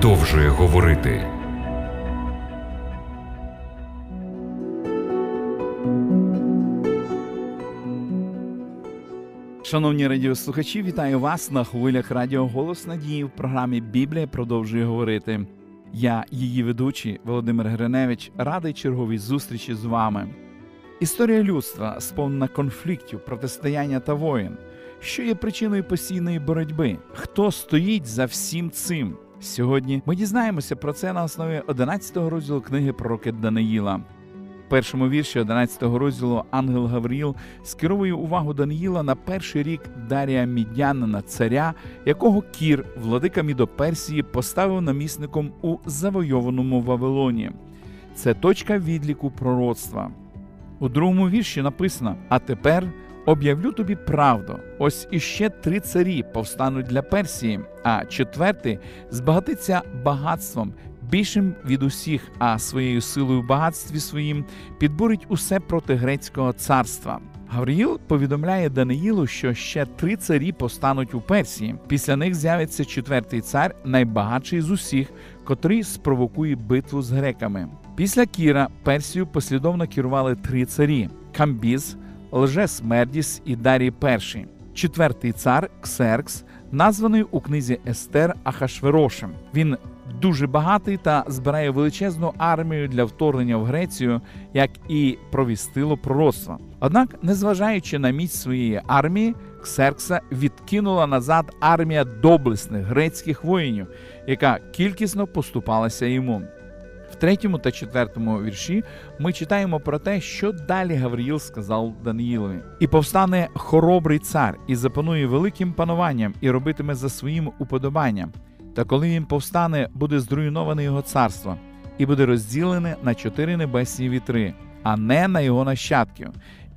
продовжує говорити. Шановні радіослухачі, вітаю вас на хвилях Радіо Голос Надії в програмі Біблія продовжує говорити. Я, її ведучий Володимир Гриневич, радий черговій зустрічі з вами. Історія людства сповнена конфліктів, протистояння та воїн, що є причиною постійної боротьби. Хто стоїть за всім цим? Сьогодні ми дізнаємося про це на основі 11 розділу книги пророки Даниїла першому вірші 11 розділу ангел Гавріл скеровує увагу Даниїла на перший рік Дарія Мідянина, царя, якого кір, владика Мідоперсії, поставив намісником у завойованому Вавилоні. Це точка відліку пророцтва. У другому вірші написано: А тепер об'явлю тобі правду. Ось іще три царі повстануть для Персії, а четвертий збагатиться багатством, більшим від усіх, а своєю силою в багатстві своїм підбурить усе проти грецького царства. Гавріїл повідомляє Даниїлу, що ще три царі постануть у Персії. Після них з'явиться четвертий цар, найбагатший з усіх, котрий спровокує битву з греками. Після Кіра Персію послідовно керували три царі: Камбіз, Лжесмердіс і Дарій І. Четвертий цар Ксеркс, названий у книзі Естер Ахашверошем. Він дуже багатий та збирає величезну армію для вторгнення в Грецію, як і провістило пророцтво. Однак, незважаючи на міць своєї армії, Ксеркса відкинула назад армія доблесних грецьких воїнів, яка кількісно поступалася йому. В третьому та четвертому вірші ми читаємо про те, що далі Гавріїл сказав Даниїлові. І повстане хоробрий цар, і запанує великим пануванням, і робитиме за своїм уподобанням. Та коли він повстане, буде зруйноване його царство, і буде розділене на чотири небесні вітри, а не на його нащадків,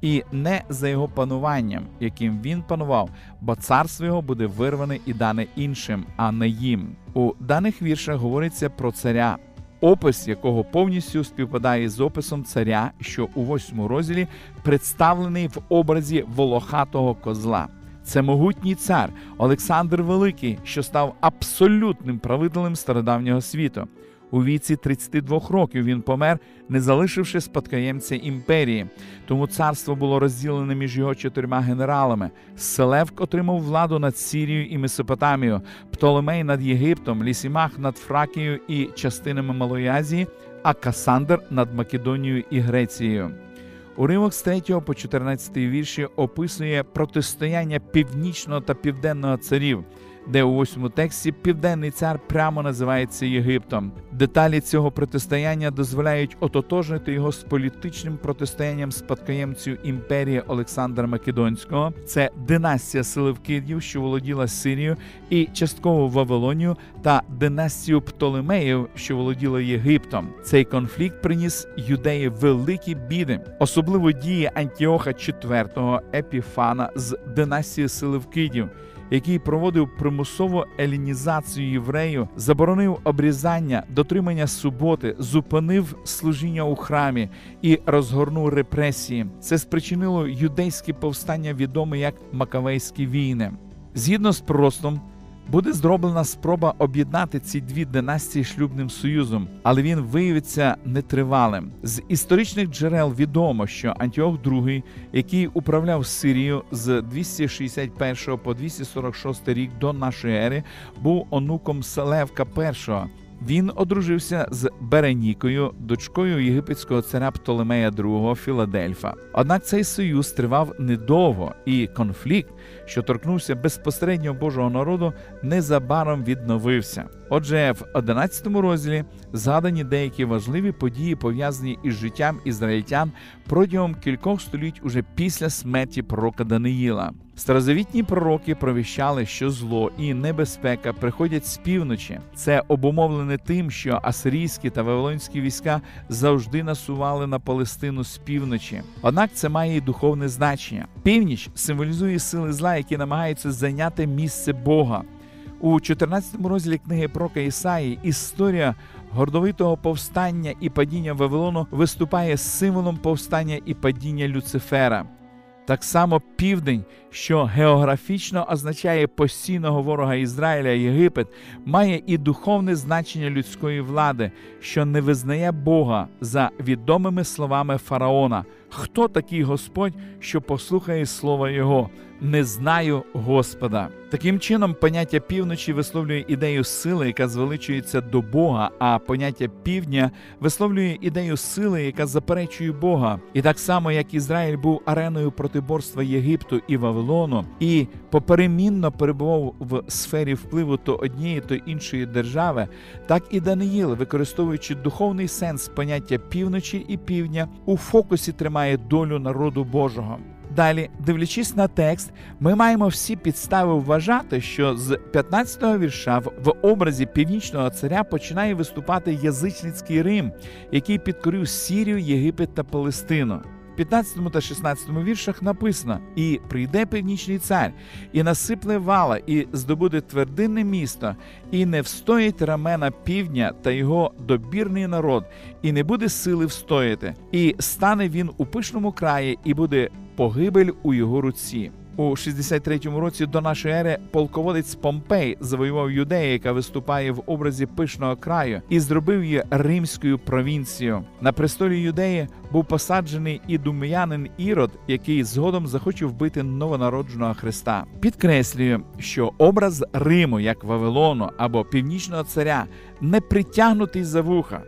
і не за його пануванням, яким він панував, бо царство його буде вирване і дане іншим, а не їм. У даних віршах говориться про царя, опис якого повністю співпадає з описом царя, що у восьмому розділі представлений в образі волохатого козла. Це могутній цар Олександр Великий, що став абсолютним правителем стародавнього світу. У віці 32 років він помер, не залишивши спадкоємця імперії. Тому царство було розділене між його чотирма генералами. Селевк отримав владу над Сірією і Месопотамією, Птолемей над Єгиптом, Лісімах над Фракією і частинами Малої Азії, а Касандр над Македонією і Грецією. Уривок з 3 по 14 вірші описує протистояння північного та південного царів де у восьмому тексті південний цар прямо називається Єгиптом. Деталі цього протистояння дозволяють ототожнити його з політичним протистоянням спадкоємців імперії Олександра Македонського. Це династія Селевкидів, що володіла Сирією і частково Вавилонію, та династію Птолемеїв, що володіла Єгиптом. Цей конфлікт приніс юдеї великі біди, особливо дії Антіоха IV Епіфана з династії Селевкидів який проводив примусову елінізацію євреїв, заборонив обрізання, дотримання суботи, зупинив служіння у храмі і розгорнув репресії. Це спричинило юдейське повстання, відоме як Макавейські війни. Згідно з пророцтвом, Буде зроблена спроба об'єднати ці дві династії шлюбним союзом, але він виявиться нетривалим. З історичних джерел відомо, що Антіох II, який управляв Сирією з 261 по 246 рік до нашої ери, був онуком Селевка I, він одружився з Беренікою, дочкою єгипетського царя Птолемея II Філадельфа. Однак цей союз тривав недовго, і конфлікт, що торкнувся безпосередньо Божого народу, незабаром відновився. Отже, в 11 розділі згадані деякі важливі події, пов'язані із життям ізраїльтян протягом кількох століть уже після смерті пророка Даниїла. Старозавітні пророки провіщали, що зло і небезпека приходять з півночі. Це обумовлене тим, що асирійські та вавилонські війська завжди насували на Палестину з півночі. Однак це має і духовне значення. Північ символізує сили зла, які намагаються зайняти місце Бога. У 14 розділі книги Прока Ісаї історія гордовитого повстання і падіння Вавилону виступає символом повстання і падіння Люцифера. Так само південь, що географічно означає постійного ворога Ізраїля Єгипет, має і духовне значення людської влади, що не визнає Бога за відомими словами фараона. Хто такий Господь, що послухає слова Його? Не знаю Господа. Таким чином, поняття півночі висловлює ідею сили, яка звеличується до Бога, а поняття півдня висловлює ідею сили, яка заперечує Бога. І так само, як Ізраїль був ареною протиборства Єгипту і Вавилону, і поперемінно перебував в сфері впливу то однієї, то іншої держави, так і Даниїл, використовуючи духовний сенс поняття півночі і півдня, у фокусі тримає долю народу Божого. Далі, дивлячись на текст, ми маємо всі підстави вважати, що з 15-го вірша в образі північного царя починає виступати язичницький Рим, який підкорив Сірію, Єгипет та Палестину. В 15 та 16 віршах написано: І прийде північний цар, і насипле вала, і здобуде твердинне місто, і не встоїть рамена півдня та його добірний народ, і не буде сили встояти, і стане він у пишному краї, і буде погибель у його руці. У 63-му році до нашої ери полководець Помпей завоював юдею, яка виступає в образі пишного краю, і зробив її римською провінцією. На престолі юдеї був посаджений і дум'янин Ірод, який згодом захоче вбити новонародженого Христа. Підкреслюю, що образ Риму як Вавилону або північного царя не притягнутий за вуха.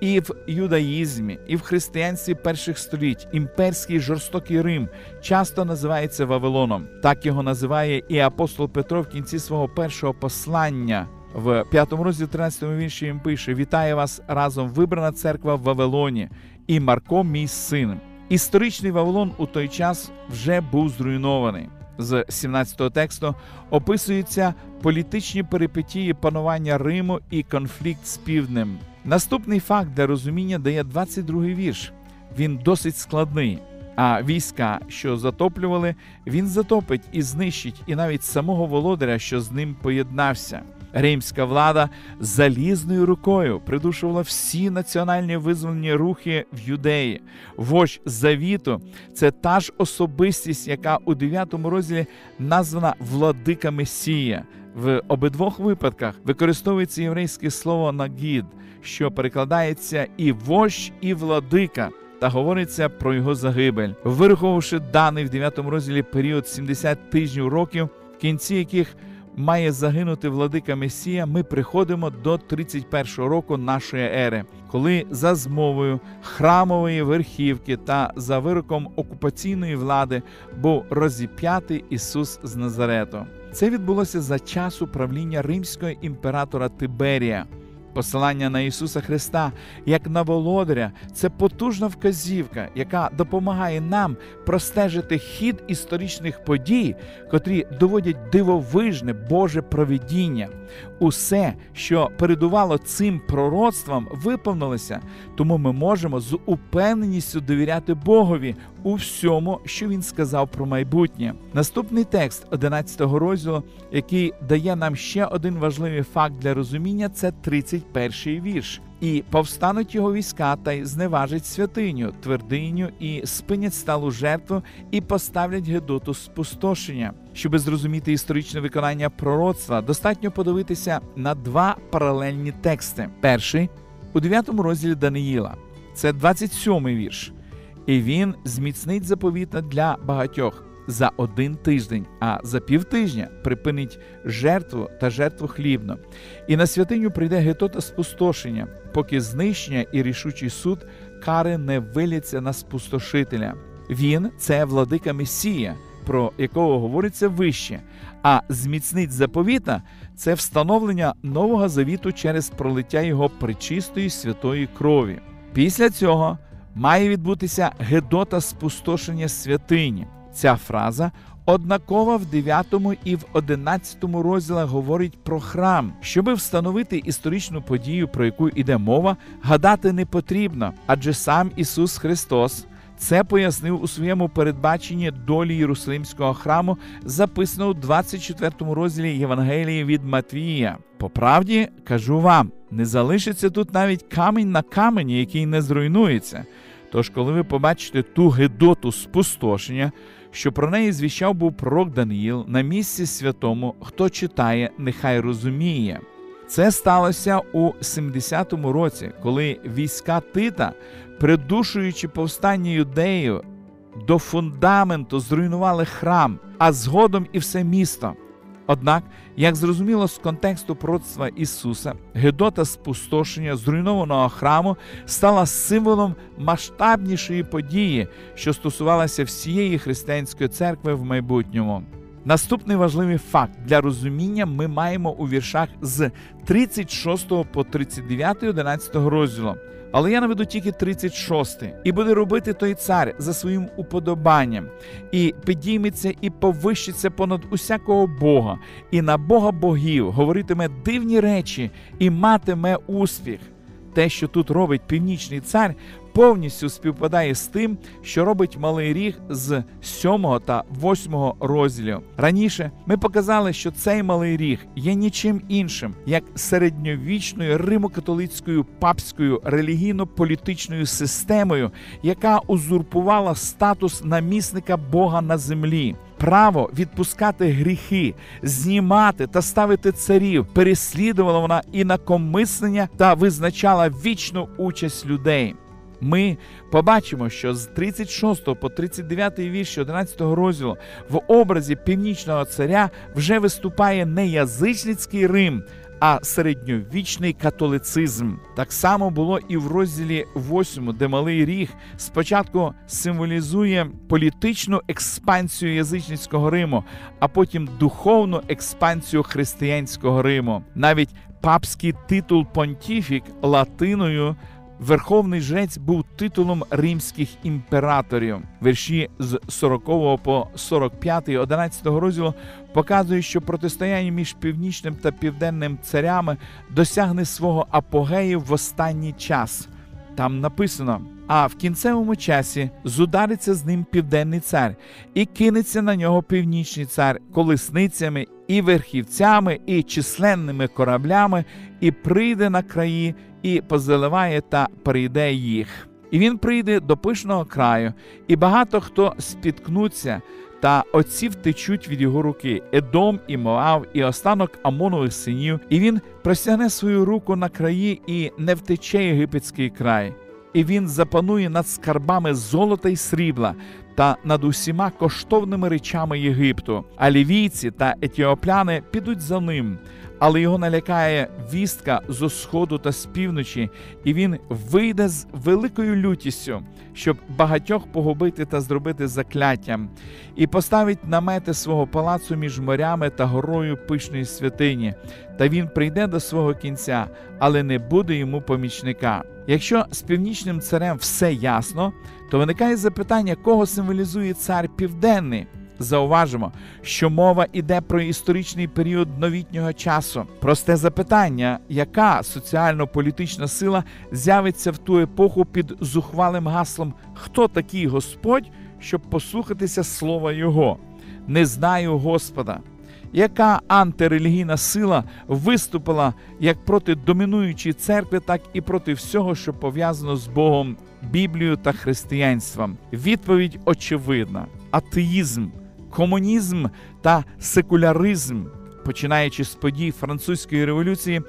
І в юдаїзмі, і в християнстві перших століть імперський жорстокий Рим часто називається Вавилоном. Так його називає і апостол Петро в кінці свого першого послання. В п'ятому розділі 13 вірші він пише: Вітає вас разом вибрана церква в Вавилоні, і Марко, мій син. Історичний Вавилон у той час вже був зруйнований. З 17-го тексту описуються політичні перипетії панування Риму і конфлікт з півднем. Наступний факт для розуміння дає 22-й вірш. Він досить складний. А війська, що затоплювали, він затопить і знищить, і навіть самого володаря, що з ним поєднався. Римська влада залізною рукою придушувала всі національні визвольні рухи в юдеї. Вождь завіту це та ж особистість, яка у 9 розділі названа владика Месія. В обидвох випадках використовується єврейське слово нагід, що перекладається і вождь, і владика. Та говориться про його загибель, вираховувавши даний в 9 розділі період 70 тижнів років, в кінці яких має загинути владика Месія, ми приходимо до 31-го року нашої ери, коли за змовою храмової верхівки та за вироком окупаційної влади був розіп'ятий Ісус з Назарету. Це відбулося за час управління римського імператора Тиберія. Посилання на Ісуса Христа як на володаря це потужна вказівка, яка допомагає нам простежити хід історичних подій, котрі доводять дивовижне Боже провидіння. Усе, що передувало цим пророцтвам, виповнилося, тому ми можемо з упевненістю довіряти Богові у всьому, що він сказав про майбутнє. Наступний текст 11 розділу, який дає нам ще один важливий факт для розуміння, це 31 вірш. І повстануть його війська та й зневажать святиню, твердиню і спинять сталу жертву і поставлять Гедоту спустошення. Щоби зрозуміти історичне виконання пророцтва, достатньо подивитися на два паралельні тексти. Перший у 9 розділі Даниїла, це 27-й вірш. І він зміцнить заповіта для багатьох за один тиждень, а за півтижня припинить жертву та жертву хлібну. І на святиню прийде гетота спустошення, поки знищення і рішучий суд кари не виляться на спустошителя. Він це владика Месія, про якого говориться вище. А зміцнить заповіта це встановлення нового завіту через пролиття його причистої святої крові. Після цього має відбутися гедота спустошення святині. Ця фраза однакова в 9 і в 11 розділах говорить про храм. Щоби встановити історичну подію, про яку йде мова, гадати не потрібно, адже сам Ісус Христос. Це пояснив у своєму передбаченні долі Єрусалимського храму, записано у 24 розділі Євангелії від Матвія. По правді кажу вам, не залишиться тут навіть камінь на камені, який не зруйнується. Тож, коли ви побачите ту гидоту спустошення, що про неї звіщав був пророк Даниїл на місці святому, хто читає, нехай розуміє. Це сталося у 70-му році, коли війська Тита, придушуючи повстання юдеїв, до фундаменту зруйнували храм, а згодом і все місто. Однак, як зрозуміло з контексту пророцтва Ісуса, Гедота спустошення зруйнованого храму стала символом масштабнішої події, що стосувалася всієї християнської церкви в майбутньому. Наступний важливий факт для розуміння ми маємо у віршах з 36 по 39 11 розділу. Але я наведу тільки 36 і буде робити той цар за своїм уподобанням, і підійметься і повищиться понад усякого Бога, і на Бога богів говоритиме дивні речі і матиме успіх. Те, що тут робить північний цар, повністю співпадає з тим, що робить малий ріг з 7 та 8 розділів. Раніше ми показали, що цей малий ріг є нічим іншим, як середньовічною римо-католицькою папською релігійно-політичною системою, яка узурпувала статус намісника Бога на землі. Право відпускати гріхи, знімати та ставити царів переслідувала вона інакомислення та визначала вічну участь людей. Ми побачимо, що з 36 по 39 вірш 11 розділу в образі північного царя вже виступає не язичницький Рим, а середньовічний католицизм. Так само було і в розділі 8, де малий ріг спочатку символізує політичну експансію язичницького Риму, а потім духовну експансію християнського Риму. Навіть папський титул понтіфік латиною. Верховний жрець був титулом римських імператорів. Вірші з 40 по 45, 11 розділу показують, що протистояння між північним та південним царями досягне свого апогею в останній час. Там написано: а в кінцевому часі зудариться з ним південний цар, і кинеться на нього північний цар колесницями і верхівцями, і численними кораблями, і прийде на краї і позаливає та прийде їх. І він прийде до пишного краю, і багато хто спіткнуться, та отці втечуть від його руки Едом і Моав, і останок Амонових синів, і він простягне свою руку на краї і не втече єгипетський край. І він запанує над скарбами золота й срібла та над усіма коштовними речами Єгипту, а лівійці та етіопляни підуть за ним але його налякає вістка зо сходу та з півночі, і він вийде з великою лютістю, щоб багатьох погубити та зробити закляттям, і поставить намети свого палацу між морями та горою пишної святині. Та він прийде до свого кінця, але не буде йому помічника. Якщо з північним царем все ясно, то виникає запитання, кого символізує цар південний. Зауважимо, що мова йде про історичний період новітнього часу. Просте запитання, яка соціально-політична сила з'явиться в ту епоху під зухвалим гаслом Хто такий Господь, щоб послухатися слова Його? Не знаю Господа. Яка антирелігійна сила виступила як проти домінуючої церкви, так і проти всього, що пов'язано з Богом, Біблією та християнством? Відповідь очевидна: атеїзм комунізм та секуляризм. Починаючи з подій французької революції,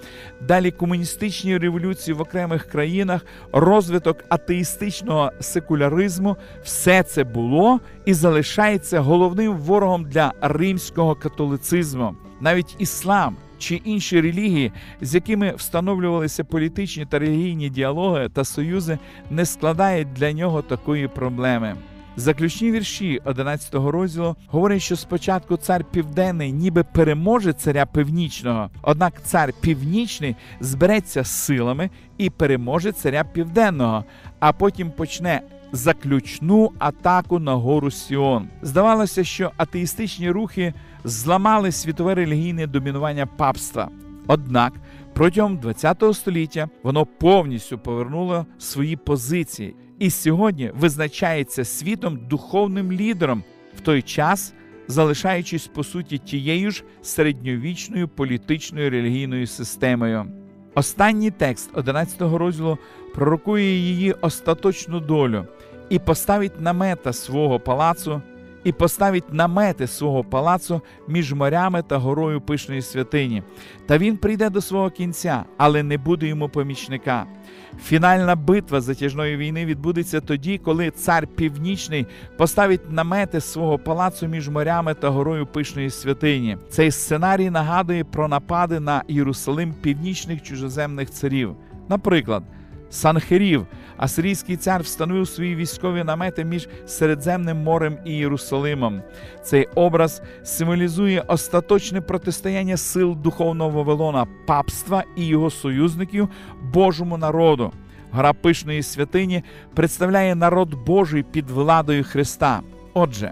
далі комуністичні революції в окремих країнах, розвиток атеїстичного секуляризму, все це було і залишається головним ворогом для римського католицизму. Навіть іслам чи інші релігії, з якими встановлювалися політичні та релігійні діалоги та союзи, не складають для нього такої проблеми. Заключні вірші 11 розділу говорять, що спочатку цар південний ніби переможе царя північного, однак цар північний збереться з силами і переможе царя південного, а потім почне заключну атаку на гору Сіон. Здавалося, що атеїстичні рухи зламали світове релігійне домінування папства. Однак протягом ХХ століття воно повністю повернуло свої позиції і сьогодні визначається світом духовним лідером в той час, залишаючись по суті тією ж середньовічною політичною релігійною системою. Останній текст 11 розділу пророкує її остаточну долю і поставить намета свого палацу і поставить намети свого палацу між морями та горою пишної святині. Та він прийде до свого кінця, але не буде йому помічника. Фінальна битва затяжної війни відбудеться тоді, коли цар північний поставить намети свого палацу між морями та горою пишної святині. Цей сценарій нагадує про напади на Єрусалим північних чужоземних царів. Наприклад, Санхерів, асирійський цар встановив свої військові намети між Середземним морем і Єрусалимом. Цей образ символізує остаточне протистояння сил духовного Вавилона, папства і його союзників Божому народу. Гора пишної святині представляє народ Божий під владою Христа. Отже,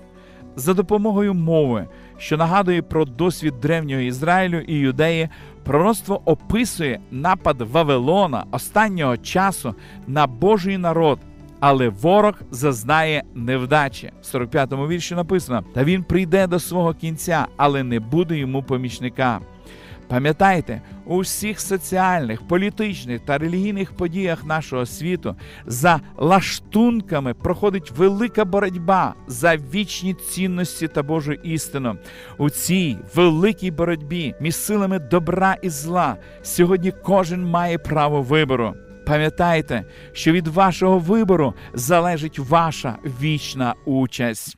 за допомогою мови, що нагадує про досвід древнього Ізраїлю і Юдеї, пророцтво описує напад Вавилона останнього часу на Божий народ. Але ворог зазнає невдачі. В 45-му вірші написано: Та він прийде до свого кінця, але не буде йому помічника. Пам'ятайте, у всіх соціальних, політичних та релігійних подіях нашого світу за лаштунками проходить велика боротьба за вічні цінності та Божу істину. У цій великій боротьбі між силами добра і зла сьогодні кожен має право вибору. Пам'ятайте, що від вашого вибору залежить ваша вічна участь.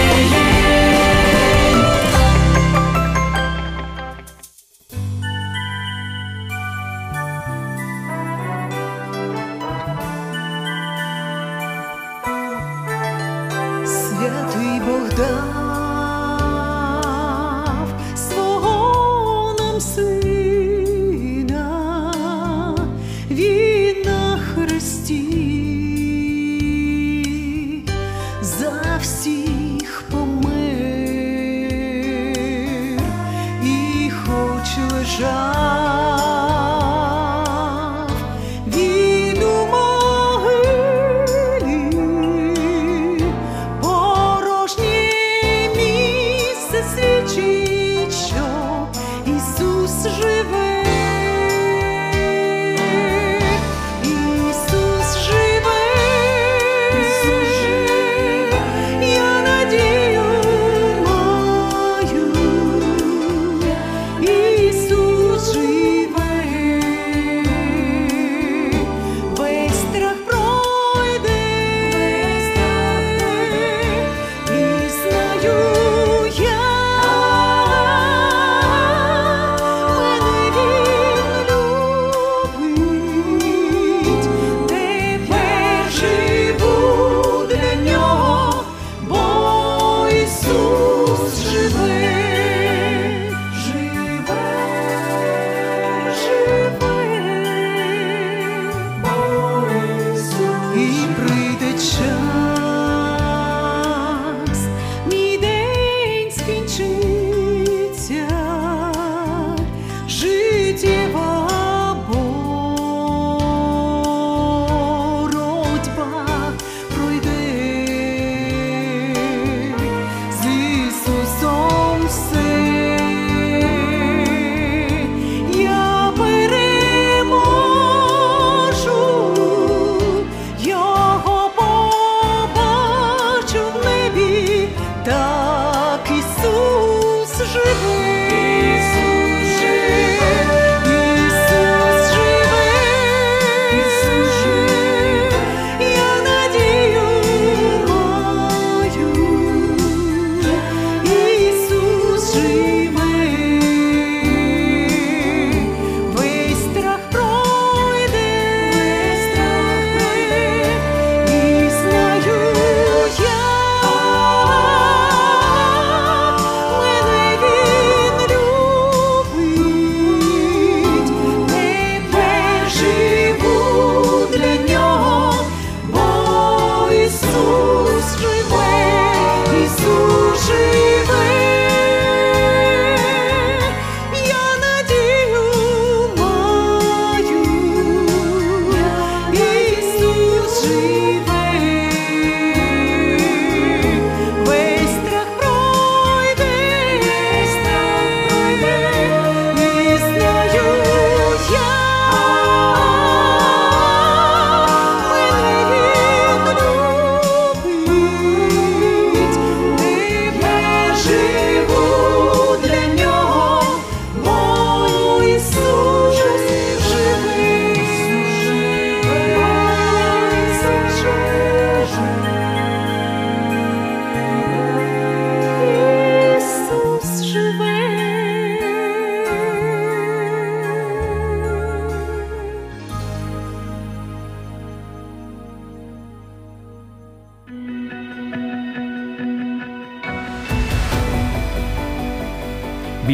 На